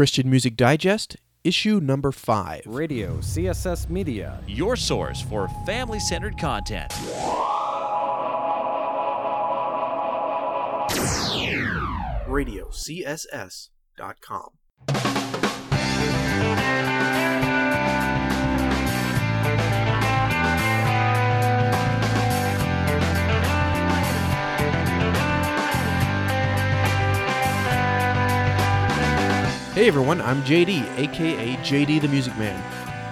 Christian Music Digest, issue number 5. Radio CSS Media. Your source for family centered content. RadioCSS.com. Hey everyone, I'm JD, aka JD the Music Man,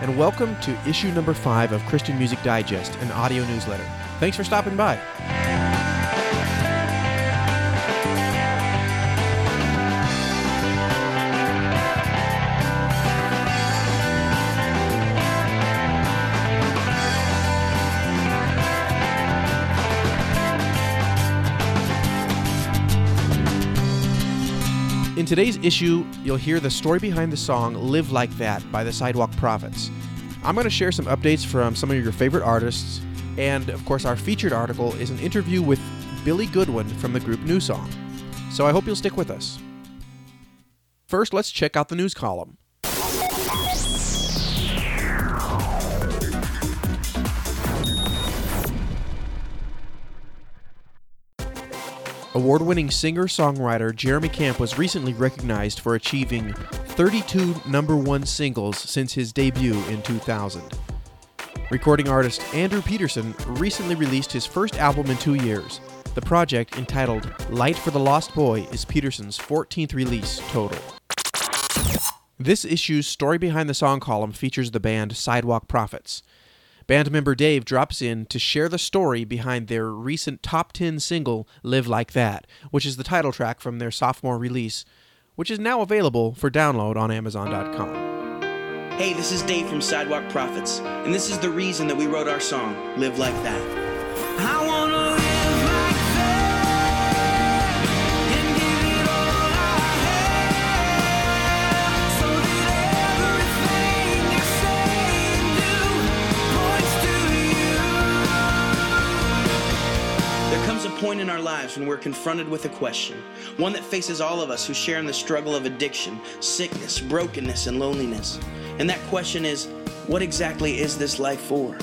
and welcome to issue number 5 of Christian Music Digest, an audio newsletter. Thanks for stopping by. Today's issue, you'll hear the story behind the song Live Like That by the Sidewalk Prophets. I'm going to share some updates from some of your favorite artists, and of course, our featured article is an interview with Billy Goodwin from the group NewSong. So I hope you'll stick with us. First, let's check out the news column. Award winning singer songwriter Jeremy Camp was recently recognized for achieving 32 number one singles since his debut in 2000. Recording artist Andrew Peterson recently released his first album in two years. The project, entitled Light for the Lost Boy, is Peterson's 14th release total. This issue's Story Behind the Song column features the band Sidewalk Prophets. Band member Dave drops in to share the story behind their recent top 10 single, Live Like That, which is the title track from their sophomore release, which is now available for download on Amazon.com. Hey, this is Dave from Sidewalk Prophets, and this is the reason that we wrote our song, Live Like That. I wanna live like that point in our lives when we're confronted with a question, one that faces all of us who share in the struggle of addiction, sickness, brokenness, and loneliness. And that question is, what exactly is this life for?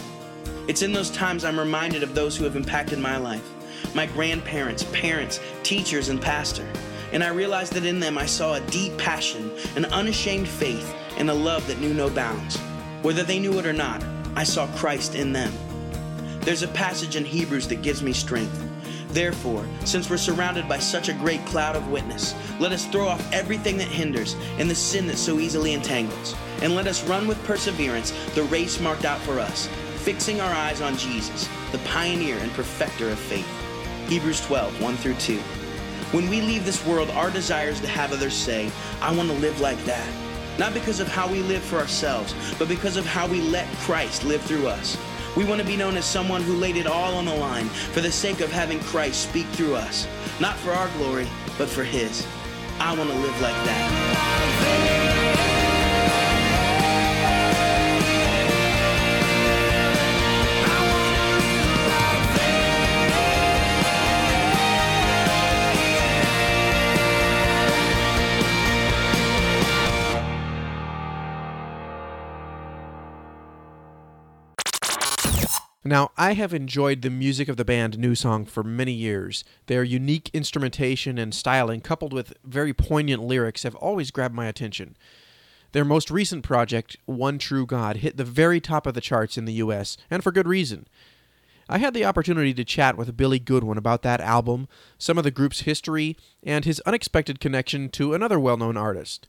It's in those times I'm reminded of those who have impacted my life my grandparents, parents, teachers, and pastor. And I realized that in them I saw a deep passion, an unashamed faith, and a love that knew no bounds. Whether they knew it or not, I saw Christ in them. There's a passage in Hebrews that gives me strength. Therefore, since we're surrounded by such a great cloud of witness, let us throw off everything that hinders and the sin that so easily entangles, and let us run with perseverance the race marked out for us, fixing our eyes on Jesus, the pioneer and perfecter of faith. Hebrews 12, 1 through 2. When we leave this world, our desire is to have others say, I want to live like that. Not because of how we live for ourselves, but because of how we let Christ live through us. We want to be known as someone who laid it all on the line for the sake of having Christ speak through us. Not for our glory, but for His. I want to live like that. Now, I have enjoyed the music of the band NewSong for many years. Their unique instrumentation and styling, coupled with very poignant lyrics, have always grabbed my attention. Their most recent project, One True God, hit the very top of the charts in the US, and for good reason. I had the opportunity to chat with Billy Goodwin about that album, some of the group's history, and his unexpected connection to another well known artist.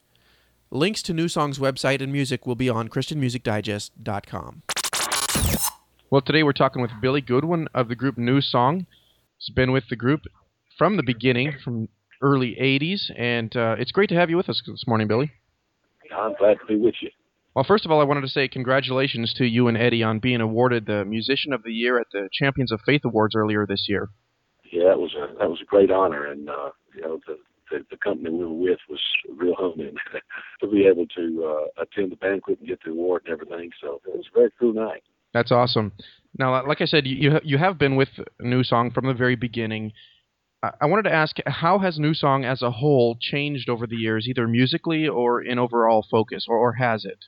Links to NewSong's website and music will be on ChristianMusicDigest.com. Well, today we're talking with Billy Goodwin of the group NewSong. He's been with the group from the beginning, from early 80s, and uh, it's great to have you with us this morning, Billy. I'm glad to be with you. Well, first of all, I wanted to say congratulations to you and Eddie on being awarded the Musician of the Year at the Champions of Faith Awards earlier this year. Yeah, that was a that was a great honor, and uh, you know the, the the company we were with was real humbling to be able to uh, attend the banquet and get the award and everything. So it was a very cool night. That's awesome. Now, like I said, you you have been with NewSong from the very beginning. I wanted to ask, how has NewSong as a whole changed over the years, either musically or in overall focus, or, or has it?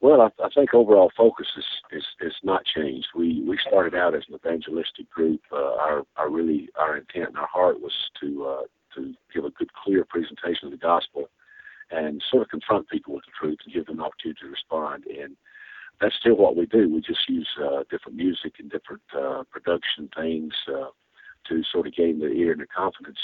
Well, I, I think overall focus is, is is not changed. We we started out as an evangelistic group. Uh, our our really our intent and our heart was to uh, to give a good, clear presentation of the gospel, and sort of confront people with the truth and give them an opportunity to respond. And that's still what we do. We just use uh, different music and different uh, production things uh, to sort of gain their ear and their confidence.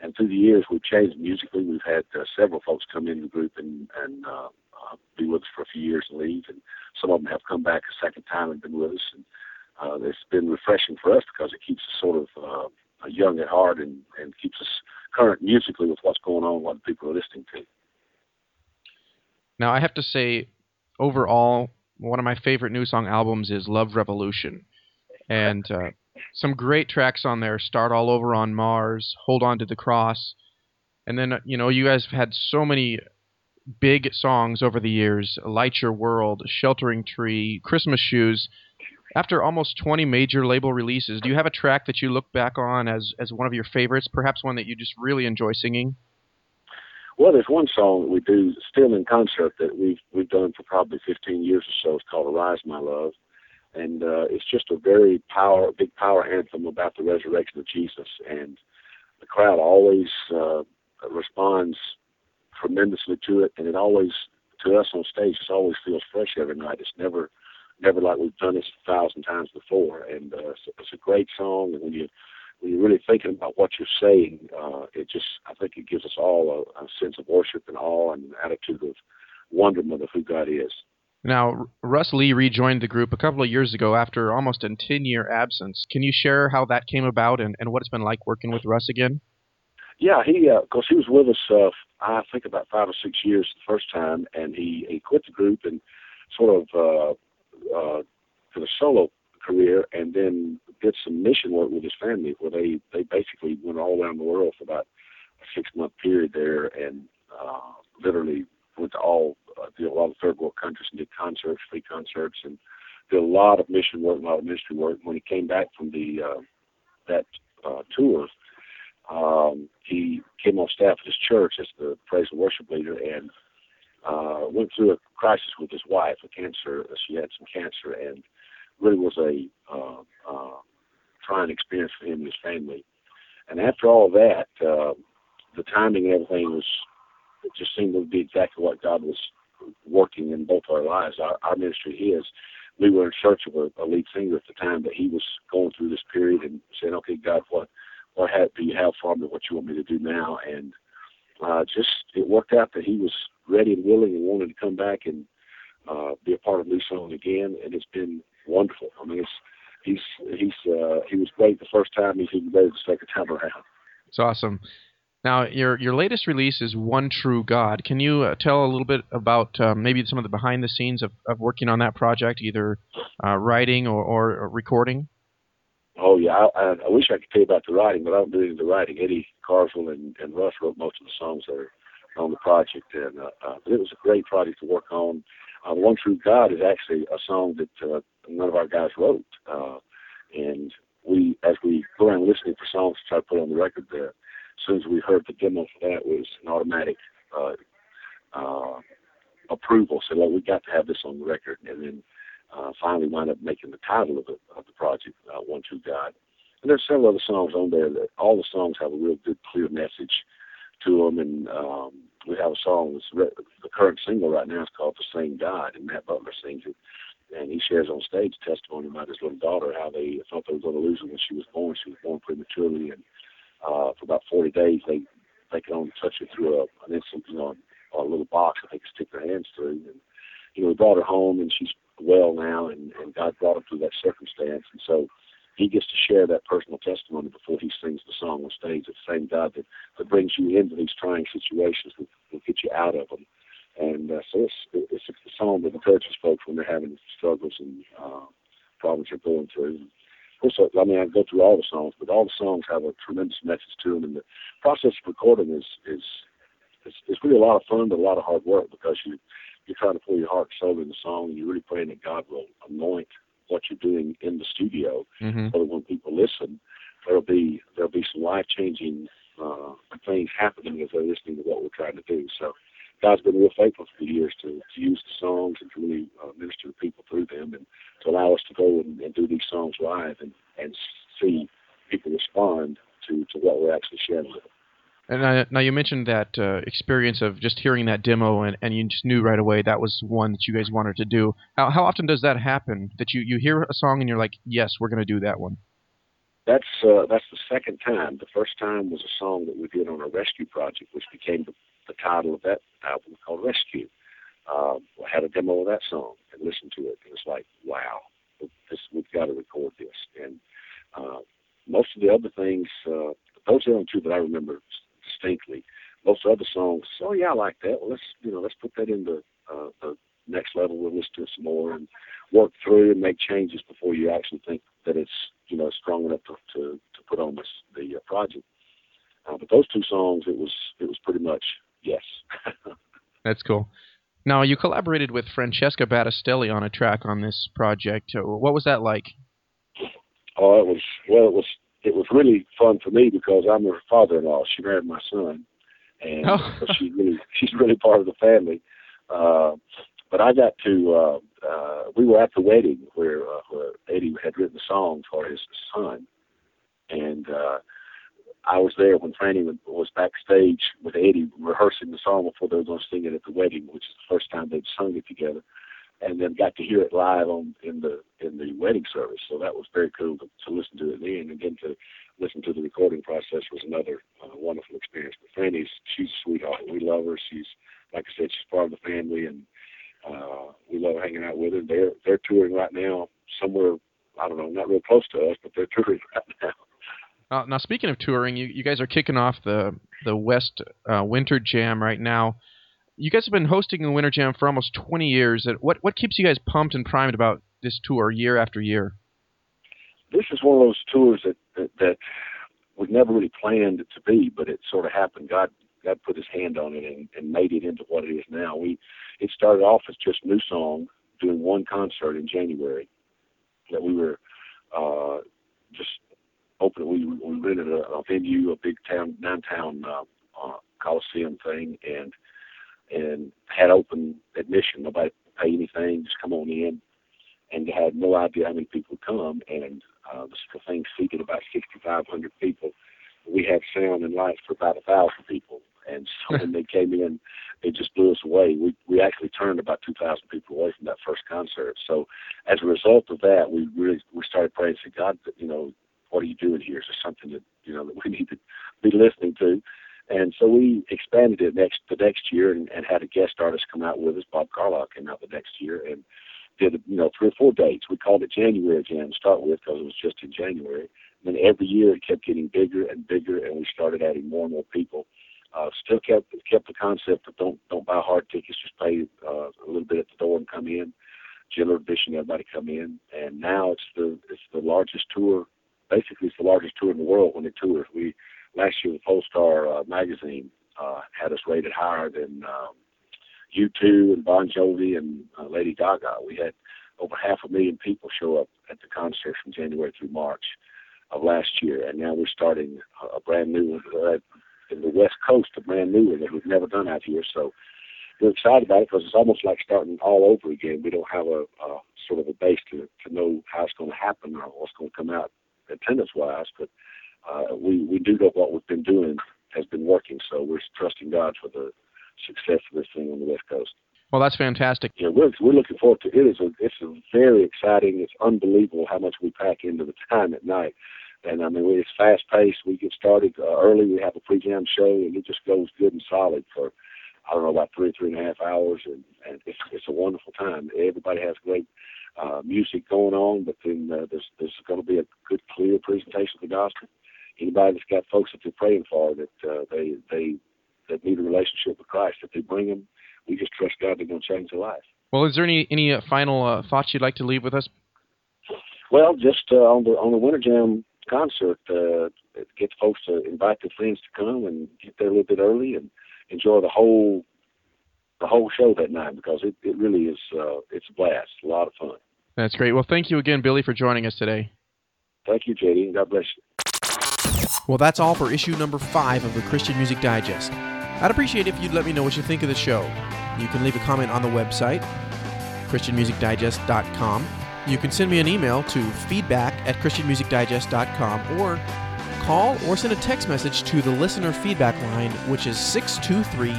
And through the years, we've changed musically. We've had uh, several folks come into the group and and uh, uh, be with us for a few years and leave, and some of them have come back a second time and been with us. And uh, it's been refreshing for us because it keeps us sort of uh, young at heart and and keeps us current musically with what's going on, what people are listening to. Now, I have to say, overall, one of my favorite NewSong albums is Love Revolution, and uh, some great tracks on there. Start all over on Mars, Hold on to the Cross, and then you know you guys have had so many big songs over the years: Light Your World, Sheltering Tree, Christmas Shoes. After almost 20 major label releases, do you have a track that you look back on as as one of your favorites? Perhaps one that you just really enjoy singing? Well, there's one song that we do still in concert that we've we've done for probably 15 years or so. It's called "Arise, My Love," and uh, it's just a very power, big power anthem about the resurrection of Jesus. And the crowd always uh, responds tremendously to it, and it always to us on stage, it always feels fresh every night. It's never never like we've done this a thousand times before, and uh, it's, it's a great song. And when you when you're really thinking about what you're saying, uh, it just I think it gives us all a, a sense of worship and awe and an attitude of wonderment of who God is. Now, Russ Lee rejoined the group a couple of years ago after almost a 10 year absence. Can you share how that came about and, and what it's been like working with Russ again? Yeah, he, of uh, course, he was with us, uh, I think, about five or six years the first time, and he, he quit the group and sort of uh, uh, for the solo career and then did some mission work with his family where they, they basically went all around the world for about a six month period there and uh, literally went to all uh, did a lot of third world countries and did concerts, free concerts, and did a lot of mission work, a lot of ministry work. When he came back from the uh, that uh, tour, um, he came on staff at his church as the praise and worship leader, and uh, went through a crisis with his wife, a cancer. She had some cancer, and really was a uh, trying experience for him and his family. And after all that, uh, the timing and everything was it just seemed to be exactly what God was working in both our lives, our, our ministry, his. We were in search of a, a lead singer at the time that he was going through this period and saying, "Okay, God, what what have, do you have for me? What you want me to do now?" And uh, just it worked out that he was ready and willing and wanted to come back and uh, be a part of NewSong again, and it's been wonderful. I mean, it's he's he's uh, he was great the first time. He's even better the second time around. It's awesome. Now, your your latest release is One True God. Can you uh, tell a little bit about uh, maybe some of the behind the scenes of, of working on that project, either uh, writing or, or, recording? Oh yeah, I, I, wish I could tell you about the writing, but I don't do any of the writing. Eddie Carswell and, and Russ wrote most of the songs that are on the project, and uh, uh, but it was a great project to work on. Uh, One True God is actually a song that uh, none of our guys wrote, uh, and we, as we go around listening for songs to try to put on the record there as soon as we heard the demo for that, was an automatic uh, uh, approval. So well, we got to have this on the record, and then uh, finally wound up making the title of the of the project, uh, One True God. And there's several other songs on there that all the songs have a real good, clear message to them. And um, we have a song that's re- the current single right now is called "The Same God," and Matt Butler sings it. And he shares on stage testimony about his little daughter, how they thought they were going to lose her when she was born. She was born prematurely, and uh, for about 40 days. They they can only touch it through a, an instant, you know, a little box that they can stick their hands through. And you know, we brought her home, and she's well now, and, and God brought her through that circumstance. And so he gets to share that personal testimony before he sings the song on stage. It's the same God that, that brings you into these trying situations that will get you out of them. And uh, so it's, it's a song that encourages folks when they're having struggles and uh, problems they're going through Of course, I mean, I go through all the songs, but all the songs have a tremendous message to them, and the process of recording is is it's, it's really a lot of fun, but a lot of hard work because you you're trying to pull your heart and soul in the song, and you're really praying that God will anoint what you're doing in the studio, mm-hmm. so that when people listen, there'll be there'll be some life changing uh, things happening as they're listening to what we're trying to do. So God's been real faithful for the years to, to use the songs and to really uh, minister to people through them and to allow us to go and, and do these songs live and, and see people respond to, to what we're actually sharing with them. And uh, now you mentioned that uh, experience of just hearing that demo, and, and you just knew right away that was one that you guys wanted to do. How, how often does that happen? That you, you hear a song and you're like, yes, we're going to do that one. That's uh, that's the second time. The first time was a song that we did on a rescue project, which became the, the title of that album called Rescue. Uh, I had a demo of that song and listened to it. It was like, wow, this, we've got to record this. And uh, most of the other things, uh, those are the only two that I remember distinctly. Most other songs, oh yeah, I like that. Well, let's you know, let's put that in the, uh, the next level. We'll listen to some more and work through and make changes before you actually think that it's you know strong enough to to, to put on this the uh, project. Uh, but those two songs, it was it was pretty much yes. That's cool. Now you collaborated with Francesca Battistelli on a track on this project. Uh, what was that like? Oh, it was well. It was it was really fun for me because I'm her father-in-law. She married my son, and oh. she's really she's really part of the family. Uh, but I got to uh, uh, we were at the wedding where, uh, where Eddie had written the song for his son, and uh, I was there when Franny was backstage with Eddie rehearsing the song before they were going to sing it at the wedding, which is the first time they'd sung it together, and then got to hear it live on in the in the wedding service. So that was very cool to, to listen to it then, and then to listen to the recording process was another uh, wonderful experience. But Franny's she's a sweetheart. We love her. She's like I said, she's part of the family, and uh, we love hanging out with her. They're they're touring right now somewhere I don't know, not real close to us, but they're touring right now. Uh, now, speaking of touring, you, you guys are kicking off the the West uh, Winter Jam right now. You guys have been hosting the Winter Jam for almost 20 years. What what keeps you guys pumped and primed about this tour year after year? This is one of those tours that that, that we never really planned to be, but it sort of happened. God God put His hand on it and, and made it into what it is now. We it started off as just NewSong, doing one concert in January. That we were uh, just open. We we rented a, a venue, a big town downtown uh, uh, Coliseum thing, and and had open admission. Nobody pay anything, just come on in. And had no idea how many people would come, and uh, the thing seated about 6,500 people. We had sound and lights for about a thousand people, and so when they came in, it just blew us away. We we actually turned about 2,000 people away from that first concert. So as a result of that, we really we started praying, say, God, you know, what are you doing here? Is there something that you know that we need to be listening to? And so we expanded it next the next year and, and had a guest artist come out with us. Bob Carlisle came out the next year and did you know three or four dates. We called it January Jam to start with because it was just in January. And then every year it kept getting bigger and bigger, and we started adding more and more people. Uh, still kept kept the concept of don't don't buy hard tickets, just pay uh, a little bit at the door and come in. General admission, everybody come in, and now it's the it's the largest tour. Basically, it's the largest tour in the world when it tours. We last year the Pollstar uh, magazine uh, had us rated higher than um, U2 and Bon Jovi and uh, Lady Gaga. We had over half a million people show up at the concert from January through March of last year, and now we're starting a brand new uh, in the West Coast, a brand new one that we've never done out here. So we're excited about it because it's almost like starting all over again. We don't have a, a sort of a base to to know how it's going to happen or what's going to come out attendance wise, but uh, we we do know what we've been doing has been working. So we're trusting God for the success of this thing on the West Coast. Well, that's fantastic. Yeah, we're we're looking forward to it. Is a, it's a very exciting. It's unbelievable how much we pack into the time at night. And I mean, it's fast paced. We get started uh, early. We have a pre-jam show, and it just goes good and solid for I don't know about three, three and a half hours, and, and it's it's a wonderful time. Everybody has great uh, music going on, but then uh, there's there's going to be a good, clear presentation of the gospel. Anybody that's got folks that they're praying for that uh, they they that need a relationship with Christ, if they bring them, we just trust God they're going to change their life. Well, is there any any uh, final uh, thoughts you'd like to leave with us? Well, just uh, on the on the Winter Jam concert, uh, get folks to invite their friends to come and get there a little bit early and enjoy the whole the whole show that night because it, it really is uh, it's a blast, a lot of fun. That's great. Well, thank you again, Billy, for joining us today. Thank you, JD, and God bless you. Well, that's all for issue number five of the Christian Music Digest. I'd appreciate if you'd let me know what you think of the show. You can leave a comment on the website, ChristianMusicDigest.com. You can send me an email to feedback at ChristianMusicDigest.com or call or send a text message to the listener feedback line, which is 623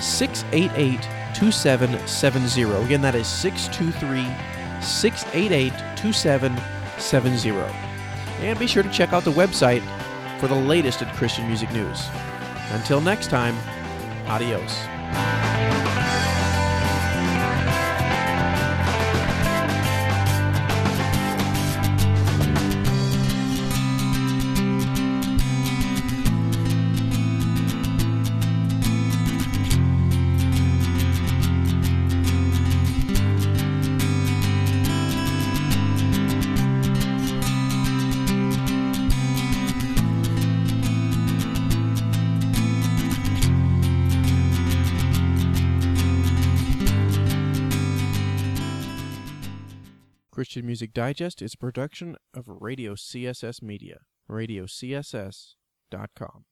688 2770. Again, that is 623 688 2770. And be sure to check out the website for the latest in Christian music news. Until next time, adios. Christian Music Digest is a production of Radio CSS Media, radiocss.com.